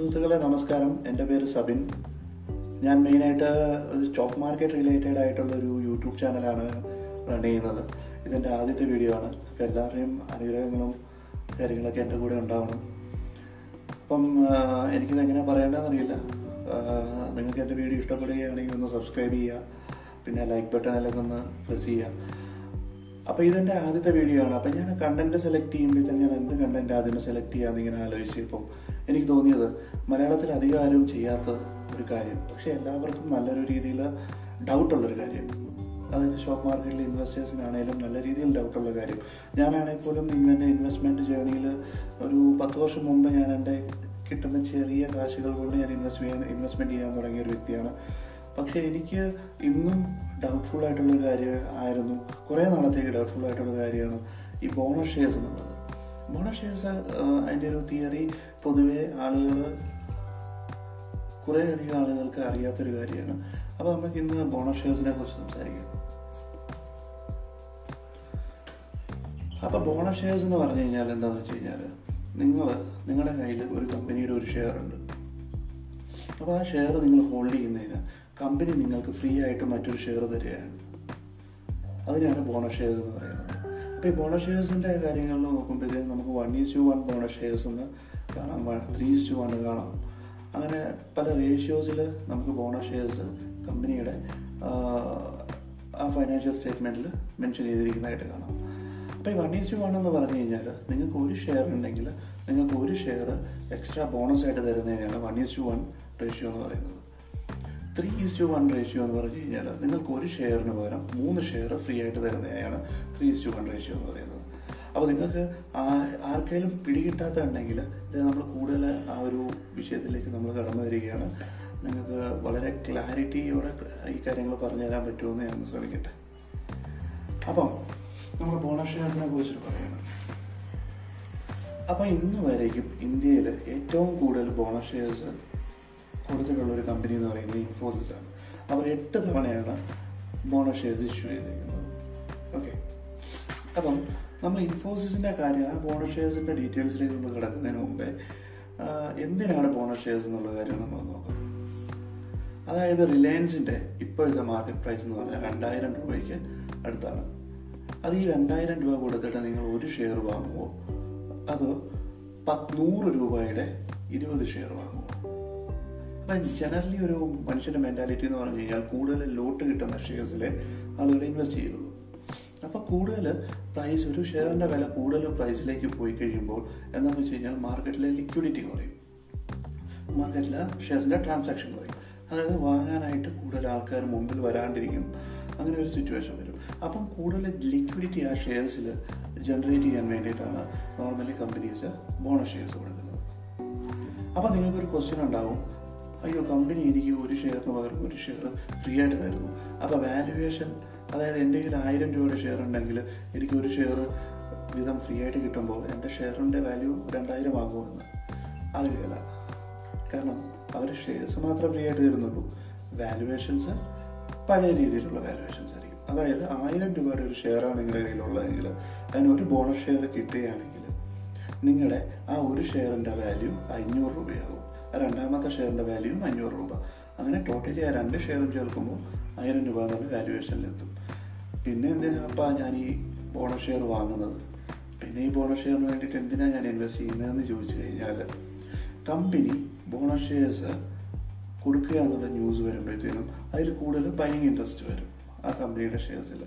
സുഹൃത്തുക്കളെ നമസ്കാരം. എന്റെ പേര് സബിൻ. ഞാൻ മെയിനായിട്ട് സ്റ്റോക്ക് മാർക്കറ്റ് റിലേറ്റഡ് ആയിട്ടുള്ള ഒരു യൂട്യൂബ് ചാനലാണ് റൺ ചെയ്യുന്നത്. ഇതെന്റെ ആദ്യത്തെ വീഡിയോ ആണ്. അപ്പോൾ എല്ലാവരുടെയും അനുഗ്രഹങ്ങളും കാര്യങ്ങളൊക്കെ എന്റെ കൂടെ ഉണ്ടാവണം. അപ്പം എനിക്കിത് എങ്ങനെ പറയേണ്ടതെന്ന് അറിയില്ല. നിങ്ങൾക്ക് എന്റെ വീഡിയോ ഇഷ്ടപ്പെടുകയാണെങ്കിൽ ഒന്ന് സബ്സ്ക്രൈബ് ചെയ്യുക. പിന്നെ ലൈക്ക് ബട്ടൺ ബട്ടണിലൊക്കെ ഒന്ന് പ്രസ് ചെയ്യുക. അപ്പോൾ ഇതെന്റെ ആദ്യത്തെ വീഡിയോ ആണ്. അപ്പോൾ ഞാൻ കണ്ടന്റ് സെലക്ട് ചെയ്യുമ്പോൾ തന്നെ ഞാൻ എന്ത് കണ്ടന്റ് ആദ്യം സെലക്ട് ചെയ്യാമെന്ന് ഇങ്ങനെ ആലോചിച്ചപ്പം എനിക്ക് തോന്നിയത് മലയാളത്തിൽ അധികം ആരും ചെയ്യാത്ത ഒരു കാര്യം. പക്ഷെ എല്ലാവർക്കും നല്ലൊരു രീതിയിൽ ഡൗട്ടുള്ളൊരു കാര്യം. അതായത് സ്റ്റോക്ക് മാർക്കറ്റിലെ ഇൻവെസ്റ്റേഴ്സിനാണേലും നല്ല രീതിയിൽ ഡൗട്ടുള്ള കാര്യം. ഞാനാണെങ്കിൽ പോലും ഇങ്ങനെ ഇൻവെസ്റ്റ്മെന്റ് ജേണിയിൽ ഒരു പത്ത് വർഷം മുമ്പ് ഞാൻ എന്റെ കിട്ടുന്ന ചെറിയ കാശുകൾ കൊണ്ട് ഞാൻ ഇൻവെസ്റ്റ് ചെയ്യാൻ ഇൻവെസ്റ്റ്മെന്റ് ചെയ്യാൻ തുടങ്ങിയ ഒരു വ്യക്തിയാണ്. പക്ഷേ എനിക്ക് ഇന്നും ഡൗട്ട്ഫുൾ ആയിട്ടുള്ള കാര്യം ആയിരുന്നു. കുറേ നാളത്തേക്ക് ഡൗട്ട്ഫുൾ ആയിട്ടുള്ള കാര്യമാണ് ഈ ബോണസ് ഷെയർസ് എന്നുള്ളത്. ഷെയർസ് അതിന്റെ ഒരു തിയറി പൊതുവെ ആളുകൾ കുറേ അധികം ആളുകൾക്ക് അറിയാത്തൊരു കാര്യമാണ്. അപ്പോൾ നമുക്ക് ഇന്ന് ബോണസ് കുറിച്ച് സംസാരിക്കാം. അപ്പോൾ ബോണസ് ഷെയർസ് എന്ന് പറഞ്ഞു കഴിഞ്ഞാൽ എന്താണെന്ന് വെച്ച് കഴിഞ്ഞാൽ നിങ്ങൾ നിങ്ങളുടെ കയ്യിൽ ഒരു കമ്പനിയുടെ ഒരു ഷെയർ ഉണ്ട്. അപ്പോൾ ആ ഷെയർ നിങ്ങൾ ഹോൾഡ് ചെയ്യുന്നതിന് കമ്പനി നിങ്ങൾക്ക് ഫ്രീ ആയിട്ട് മറ്റൊരു ഷെയർ തരികയാണ്. അതിനാണ് ബോണസ് ഷെയർസ് എന്ന് പറയുന്നത്. അപ്പോൾ ഈ ബോണസ് ഷെയർസിന്റെ കാര്യങ്ങൾ നോക്കുമ്പോഴത്തേക്കും നമുക്ക് one is to one bonus shares എന്ന് കാണാം ത്രീ ഈസ് ടു വൺ കാണാം. അങ്ങനെ പല റേഷ്യോസിൽ നമുക്ക് ബോണസ് ഷെയർസ് കമ്പനിയുടെ ആ ഫൈനാൻഷ്യൽ സ്റ്റേറ്റ്മെന്റിൽ മെൻഷൻ ചെയ്തിരിക്കുന്നതായിട്ട് കാണാം. അപ്പോൾ ഈ വൺ ഈസ് ടു വൺ എന്ന് പറഞ്ഞു കഴിഞ്ഞാൽ നിങ്ങൾക്ക് ഒരു ഷെയർ ഉണ്ടെങ്കിൽ നിങ്ങൾക്ക് ഒരു ഷെയർ എക്സ്ട്രാ ബോണസ് ആയിട്ട് തരുന്നതിനാണ് one is to one ratio എന്ന് പറയുന്നത്. Three is to one ratio എന്ന് പറഞ്ഞു കഴിഞ്ഞാൽ നിങ്ങൾക്ക് ഒരു ഷെയറിന് പകരം മൂന്ന് ഷെയർ ഫ്രീ ആയിട്ട് തരുന്നതിനെയാണ് three is to one ratio എന്ന് പറയുന്നത്. അപ്പോൾ നിങ്ങൾക്ക് ആർക്കെങ്കിലും പിടികിട്ടാത്തുണ്ടെങ്കിൽ ഇത് നമ്മൾ കൂടുതൽ ആ ഒരു വിഷയത്തിലേക്ക് നമ്മൾ കടന്നു വരികയാണ്. നിങ്ങൾക്ക് വളരെ ക്ലാരിറ്റിയോടെ ഈ കാര്യങ്ങൾ പറഞ്ഞു തരാൻ പറ്റുമെന്ന് ഞാൻ ശ്രമിക്കട്ടെ. അപ്പം നമ്മൾ ബോണസ് ഷെയറിനെ കുറിച്ച് പറയണം. അപ്പം ഇന്ന് വരേക്കും ഇന്ത്യയിൽ ഏറ്റവും കൂടുതൽ ബോണസ് ഷെയർസ് കൊടുത്തിട്ടുള്ള ഒരു കമ്പനി എന്ന് പറയുന്നത് ഇൻഫോസിസ് ആണ്. അവർ എട്ട് തവണയാണ് ബോണസ് ഷെയർസ് ഇഷ്യൂ ചെയ്തിരിക്കുന്നത് ഓക്കെ അപ്പം നമ്മൾ ഇൻഫോസിസിന്റെ കാര്യം ആ ബോണസ് ഷെയർസിന്റെ ഡീറ്റെയിൽസിലേക്ക് നമ്മൾ കിടക്കുന്നതിന് മുമ്പേ എന്തിനാണ് ബോണസ് ഷെയർസ് എന്നുള്ള കാര്യം നമ്മൾ നോക്കാം. അതായത് റിലയൻസിന്റെ ഇപ്പോഴത്തെ മാർക്കറ്റ് പ്രൈസ് എന്ന് പറഞ്ഞാൽ രണ്ടായിരം രൂപയ്ക്ക് അടുത്താണ്. അത് ഈ രണ്ടായിരം രൂപ കൊടുത്തിട്ട് നിങ്ങൾ ഒരു ഷെയർ വാങ്ങുമോ അത് പത്ത് നൂറ് രൂപയുടെ ഇരുപത് ഷെയർ വാങ്ങുമോ അപ്പം ജനറലി ഒരു മനുഷ്യന്റെ മെന്റാലിറ്റി എന്ന് പറഞ്ഞു കഴിഞ്ഞാൽ കൂടുതൽ ലോട്ട് കിട്ടുന്ന ഷെയർസിൽ ആളുകൾ ഇൻവെസ്റ്റ് ചെയ്യുള്ളൂ. അപ്പോൾ കൂടുതൽ പ്രൈസ് ഒരു ഷെയറിന്റെ വില കൂടുതൽ പ്രൈസിലേക്ക് പോയി കഴിയുമ്പോൾ എന്താണെന്ന് വെച്ച് കഴിഞ്ഞാൽ മാർക്കറ്റിലെ ലിക്വിഡിറ്റി കുറയും. മാർക്കറ്റിലെ ഷെയർസിന്റെ ട്രാൻസാക്ഷൻ കുറയും. അതായത് വാങ്ങാനായിട്ട് കൂടുതൽ ആൾക്കാർ മുമ്പിൽ വരാണ്ടിരിക്കും. അങ്ങനെ ഒരു സിറ്റുവേഷൻ വരും. അപ്പം കൂടുതൽ ലിക്വിഡിറ്റി ആ ഷെയർസിൽ ജനറേറ്റ് ചെയ്യാൻ വേണ്ടിയിട്ടാണ് നോർമലി കമ്പനീസ് ബോണസ് ഷെയർസ് കൊടുക്കുന്നത്. അപ്പം നിങ്ങൾക്കൊരു ക്വസ്റ്റ്യൻ ഉണ്ടാവും. അയ്യോ കമ്പനി എനിക്ക് ഒരു ഷെയറിന് പകരം ഒരു ഷെയർ ഫ്രീ ആയിട്ട് തരുന്നു. അപ്പോൾ വാല്യുവേഷൻ അതായത് എന്റെ കയ്യിൽ ആയിരം രൂപയുടെ ഷെയർ ഉണ്ടെങ്കിൽ എനിക്ക് ഒരു ഷെയർ വിധം ഫ്രീ ആയിട്ട് കിട്ടുമ്പോൾ എന്റെ ഷെയറിന്റെ വാല്യൂ രണ്ടായിരം ആകുമെന്ന്. അറിയില്ല കാരണം അവർ ഷെയർസ് മാത്രം ഫ്രീ ആയിട്ട് തരുന്നുള്ളൂ. വാല്യുവേഷൻസ് പഴയ രീതിയിലുള്ള വാല്യുവേഷൻസ് ആയിരിക്കും. അതായത് ആയിരം രൂപയുടെ ഒരു ഷെയറാണ് നിങ്ങളുടെ കയ്യിലുള്ളതെങ്കിൽ അതിന് ഒരു ബോണസ് ഷെയർ കിട്ടുകയാണെങ്കിൽ നിങ്ങളുടെ ആ ഒരു ഷെയറിന്റെ വാല്യൂ അഞ്ഞൂറ് രൂപയാകും. രണ്ടാമത്തെ ഷെയറിന്റെ വാല്യൂ അഞ്ഞൂറ് രൂപ. അങ്ങനെ ടോട്ടലി ആ രണ്ട് ഷെയറും ചേർക്കുമ്പോൾ ആയിരം രൂപ എന്നുള്ള വാല്യുവേഷനിലെത്തും പിന്നെ എന്തിനാപ്പാ ഞാൻ ഈ ബോണസ് ഷെയർ വാങ്ങുന്നത്? പിന്നെ ഈ ബോണസ് ഷെയറിന് വേണ്ടിയിട്ട് എന്തിനാണ് ഞാൻ ഇൻവെസ്റ്റ് ചെയ്യുന്നതെന്ന് ചോദിച്ചു കഴിഞ്ഞാൽ കമ്പനി ബോണസ് ഷെയർസ് കൊടുക്കുക എന്നുള്ള ന്യൂസ് വരുമ്പോഴത്തേനും അതിൽ കൂടുതൽ ബൈങ് ഇൻട്രസ്റ്റ് വരും ആ കമ്പനിയുടെ ഷെയർസിൽ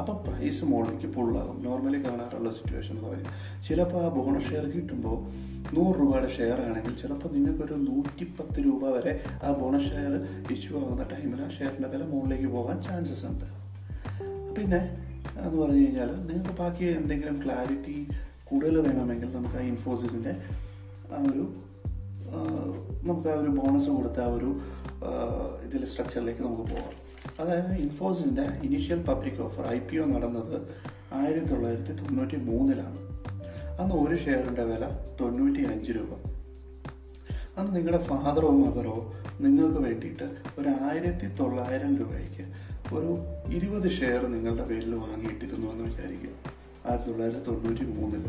അപ്പം പ്രൈസ് മുകളിലേക്ക് പുള്ളാകും നോർമലി കാണാറുള്ള സിറ്റുവേഷൻ എന്ന് പറയും ചിലപ്പോൾ ആ ബോണസ് ഷെയർ കിട്ടുമ്പോൾ നൂറ് രൂപയുടെ ഷെയർ ആണെങ്കിൽ ചിലപ്പോൾ നിങ്ങൾക്കൊരു നൂറ്റിപ്പത്ത് രൂപ വരെ ആ ബോണസ് ഷെയർ ഇഷ്യൂ ആകുന്ന ടൈമിൽ ആ ഷെയറിന്റെ വില മുകളിലേക്ക് പോകാൻ ചാൻസസ് ഉണ്ട്. പിന്നെ എന്ന് പറഞ്ഞു കഴിഞ്ഞാൽ നിങ്ങൾക്ക് ബാക്കി എന്തെങ്കിലും ക്ലാരിറ്റി കൂടുതൽ വേണമെങ്കിൽ നമുക്ക് ആ ഇൻഫോസിസിന്റെ ആ ഒരു നമുക്ക് ആ ഒരു ബോണസ് കൊടുത്ത ആ ഒരു ഇതിൽ സ്ട്രക്ചറിലേക്ക് നമുക്ക് പോകാം. അതായത് ഇൻഫോസിന്റെ initial public offer I P O നടന്നത് ആയിരത്തി തൊള്ളായിരത്തി തൊണ്ണൂറ്റി മൂന്നിലാണ് അന്ന് ഒരു ഷെയറിന്റെ വില തൊണ്ണൂറ്റി അഞ്ച് രൂപ. അന്ന് നിങ്ങളുടെ ഫാദറോ മദറോ നിങ്ങൾക്ക് വേണ്ടിയിട്ട് ഒരു ആയിരത്തി തൊള്ളായിരം രൂപയ്ക്ക് ഒരു ഇരുപത് ഷെയർ നിങ്ങളുടെ പേരിൽ വാങ്ങിയിട്ടിരുന്നു എന്ന് വിചാരിക്കുക. ആയിരത്തി തൊള്ളായിരത്തി തൊണ്ണൂറ്റി മൂന്നിൽ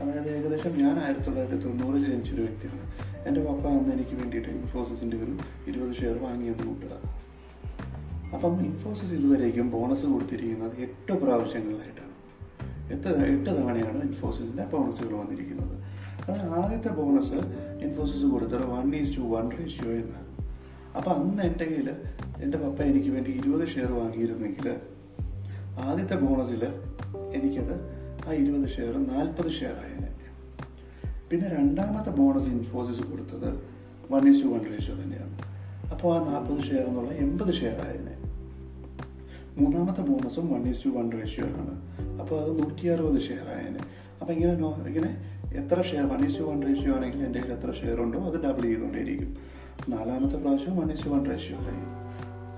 അതായത് ഏകദേശം ഞാൻ ആയിരത്തി തൊള്ളായിരത്തി തൊണ്ണൂറിൽ ജനിച്ചൊരു വ്യക്തിയാണ്. എന്റെ പപ്പ അന്ന് എനിക്ക് വേണ്ടിയിട്ട് ഇൻഫോസിസിന്റെ ഒരു ഇരുപത് ഷെയർ വാങ്ങിയെന്ന് കൂട്ടുക. അപ്പം ഇൻഫോസിസ് ഇതുവരേക്കും ബോണസ് കൊടുത്തിരിക്കുന്നത് എട്ട് പ്രാവശ്യങ്ങളിലായിട്ടാണ്. എട്ട് എട്ട് തവണയാണ് ഇൻഫോസിസിന്റെ ബോണസുകൾ വന്നിരിക്കുന്നത്. അത് ആദ്യത്തെ ബോണസ് ഇൻഫോസിസ് കൊടുത്തത് one is to one ratio എന്നാണ്. അപ്പം അന്ന് എന്റെ കയ്യിൽ എന്റെ പപ്പ എനിക്ക് വേണ്ടി ഇരുപത് ഷെയർ വാങ്ങിയിരുന്നെങ്കിൽ ആദ്യത്തെ ബോണസിൽ എനിക്കത് ആ ഇരുപത് ഷെയർ നാൽപ്പത് ഷെയർ ആയേനെ. പിന്നെ രണ്ടാമത്തെ ബോണസ് ഇൻഫോസിസ് കൊടുത്തത് one is to one ratio തന്നെയാണ്. അപ്പോൾ ആ നാൽപ്പത് ഷെയർ എന്നുള്ള എൺപത് ഷെയർ ആയതിനെ. മൂന്നാമത്തെ ബോണസും one is to one ratio ആണ്. അപ്പോൾ അത് നൂറ്റി അറുപത് ഷെയർ ആയതിന്. അപ്പോൾ ഇങ്ങനെ ഇങ്ങനെ എത്ര share one is to one ratio ആണെങ്കിൽ എന്റെ കയ്യിൽ എത്ര ഷെയർ ഉണ്ടോ അത് ഡബിൾ ചെയ്തുകൊണ്ടേയിരിക്കും. നാലാമത്തെ പ്രാവശ്യം one is to one ratio ആയി.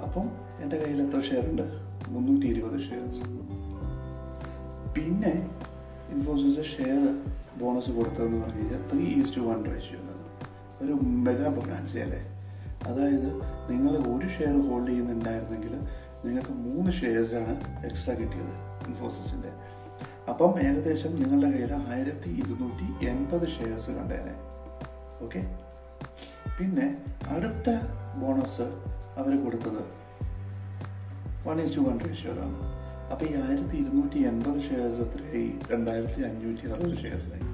അപ്പം എന്റെ കയ്യിൽ എത്ര ഷെയർ ഉണ്ട്? മുന്നൂറ്റി ഇരുപത് ഷെയർസ് പിന്നെ ഇൻഫോസിസ് ഷെയർ ബോണസ് കൊടുത്തതെന്ന് പറഞ്ഞു കഴിഞ്ഞാൽ three is to one ratio ഒരു മെഗാ ബൊണാൻസി അല്ലേ? അതായത് നിങ്ങൾ ഒരു ഷെയർ ഹോൾഡ് ചെയ്യുന്നുണ്ടായിരുന്നെങ്കിൽ നിങ്ങൾക്ക് മൂന്ന് ഷെയർസാണ് എക്സ്ട്രാ കിട്ടിയത് ഇൻഫോസിസിന്റെ അപ്പം ഏകദേശം നിങ്ങളുടെ കയ്യിൽ ആയിരത്തി ഇരുന്നൂറ്റി എൺപത് ഷെയർസ് കണ്ടേനെ. ഓക്കെ? പിന്നെ അടുത്ത ബോണസ് അവർ കൊടുത്തത് വൺ ഈസ് ടു വൺ റേഷ്യോയിലാണ് അപ്പൊ ഈ ആയിരത്തി ഇരുന്നൂറ്റി എൺപത് ഷെയർസ് എത്രയായി? രണ്ടായിരത്തി അഞ്ഞൂറ്റി അറുപത് ഷെയർസായി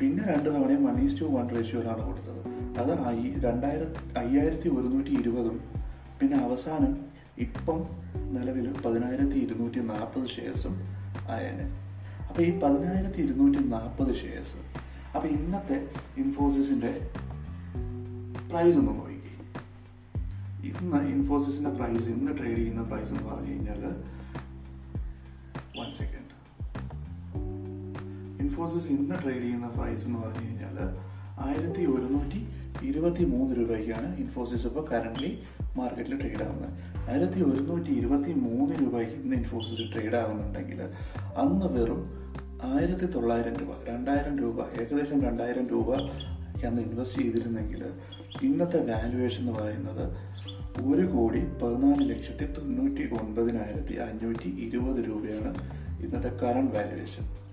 പിന്നെ രണ്ട് തവണയും വൺ ഈസ് ടു വൺ റേഷ്യോയിലാണ് കൊടുത്തത്. അത് രണ്ടായിരത്തി അയ്യായിരത്തി ഒരുന്നൂറ്റി ഇരുപതും പിന്നെ അവസാനം ഇപ്പം നിലവിൽ പതിനായിരത്തി ഇരുന്നൂറ്റി നാൽപ്പത് ഷെയർസും ആയേനെ. അപ്പോൾ ഈ പതിനായിരത്തി ഇരുന്നൂറ്റി നാൽപ്പത് ഷെയർസ് അപ്പോൾ ഇന്നത്തെ ഇൻഫോസിസിന്റെ പ്രൈസ് ഒന്ന് നോക്കി. ഇന്ന് ഇൻഫോസിസിന്റെ പ്രൈസ് ഇന്ന് ട്രേഡ് ചെയ്യുന്ന പ്രൈസ് എന്ന് പറഞ്ഞു കഴിഞ്ഞാൽ വൺ സെക്കൻഡ് ഇൻഫോസിസ് ഇന്ന് ട്രേഡ് ചെയ്യുന്ന പ്രൈസ് എന്ന് പറഞ്ഞു കഴിഞ്ഞാൽ ആയിരത്തി ഒരുന്നൂറ്റി ഇരുപത്തി മൂന്ന് രൂപയ്ക്കാണ് ഇൻഫോസിസ് ഇപ്പോൾ കറന്റ്ലി മാർക്കറ്റിൽ ട്രേഡ് ആവുന്നത്. ആയിരത്തി ഒരുന്നൂറ്റി ഇരുപത്തി മൂന്ന് രൂപയ്ക്ക് ഇന്ന് ഇൻഫോസിസ് ട്രേഡ് ആവുന്നുണ്ടെങ്കിൽ അന്ന് വെറും ആയിരത്തി തൊള്ളായിരം രൂപ രണ്ടായിരം രൂപ ഏകദേശം രണ്ടായിരം രൂപ അന്ന് ഇൻവെസ്റ്റ് ചെയ്തിരുന്നെങ്കിൽ ഇന്നത്തെ വാല്യുവേഷൻ എന്ന് പറയുന്നത് ഒരു കോടി പതിനാല് ലക്ഷത്തി തൊണ്ണൂറ്റി ഒൻപതിനായിരത്തി അഞ്ഞൂറ്റി ഇരുപത് രൂപയാണ് ഇന്നത്തെ കറണ്ട് വാല്യുവേഷൻ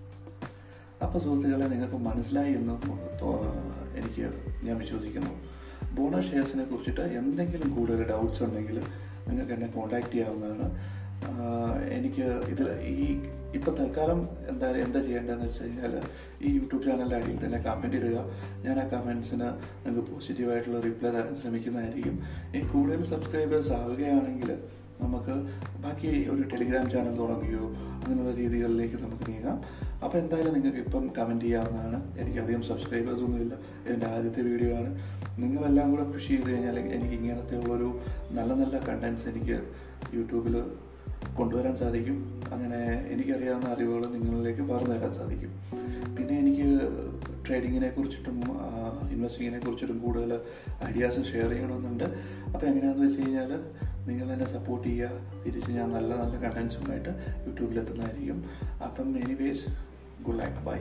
അപ്പൊ സുഹൃത്തുക്കളെ നിങ്ങൾക്ക് മനസ്സിലായി എന്ന് എനിക്ക് ഞാൻ വിശ്വസിക്കുന്നു. ബോണസ് ഷെയർസിനെ കുറിച്ചിട്ട് എന്തെങ്കിലും കൂടുതൽ ഡൗട്ട്സ് ഉണ്ടെങ്കിൽ നിങ്ങൾക്ക് എന്നെ കോൺടാക്റ്റ് ചെയ്യാവുന്നതാണ്. എനിക്ക് ഇതിൽ ഈ ഇപ്പം തൽക്കാലം എന്താ എന്താ ചെയ്യേണ്ടതെന്ന് വെച്ച് കഴിഞ്ഞാൽ ഈ യൂട്യൂബ് ചാനലിന്റെ അടിയിൽ തന്നെ കമന്റ് ഇടുക. ഞാൻ ആ കമൻസിന് നിങ്ങൾക്ക് പോസിറ്റീവായിട്ടുള്ള റിപ്ലൈ തരാൻ ശ്രമിക്കുന്നതായിരിക്കും. ഈ കൂടുതൽ സബ്സ്ക്രൈബേഴ്സ് ആവുകയാണെങ്കിൽ നമുക്ക് ബാക്കി ഒരു ടെലിഗ്രാം ചാനൽ തുടങ്ങുകയോ അങ്ങനെയുള്ള രീതികളിലേക്ക് നമുക്ക് നീങ്ങാം. അപ്പോൾ എന്തായാലും നിങ്ങൾക്ക് ഇപ്പം കമന്റ് ചെയ്യാവുന്നതാണ്. എനിക്ക് അധികം സബ്സ്ക്രൈബേഴ്സ് ഒന്നുമില്ല ഇതിന്റെ ആദ്യത്തെ വീഡിയോ ആണ്. നിങ്ങളെല്ലാം കൂടെ പുഷ് ചെയ്ത് കഴിഞ്ഞാൽ എനിക്ക് ഇങ്ങനത്തെ ഉള്ളൊരു നല്ല നല്ല കണ്ടൻസ് എനിക്ക് യൂട്യൂബിൽ കൊണ്ടുവരാൻ സാധിക്കും. അങ്ങനെ എനിക്കറിയാവുന്ന അറിവുകൾ നിങ്ങളിലേക്ക് പറഞ്ഞു തരാൻ സാധിക്കും. പിന്നെ എനിക്ക് ട്രേഡിങ്ങിനെ കുറിച്ചിട്ടും ഇൻവെസ്റ്റിങ്ങിനെ കുറിച്ചിട്ടും കൂടുതൽ ഐഡിയാസ് ഷെയർ ചെയ്യണമെന്നുണ്ട്. അപ്പോൾ എങ്ങനെയാണെന്ന് വെച്ച് കഴിഞ്ഞാൽ നിങ്ങൾ എന്നെ സപ്പോർട്ട് ചെയ്യുക തിരിച്ച് ഞാൻ നല്ല നല്ല കണ്ടൻസുമായിട്ട് യൂട്യൂബിലെത്തുന്നതായിരിക്കും. അപ്പം എനിവേസ് ഗുഡ് ലൈക്ക് ബൈ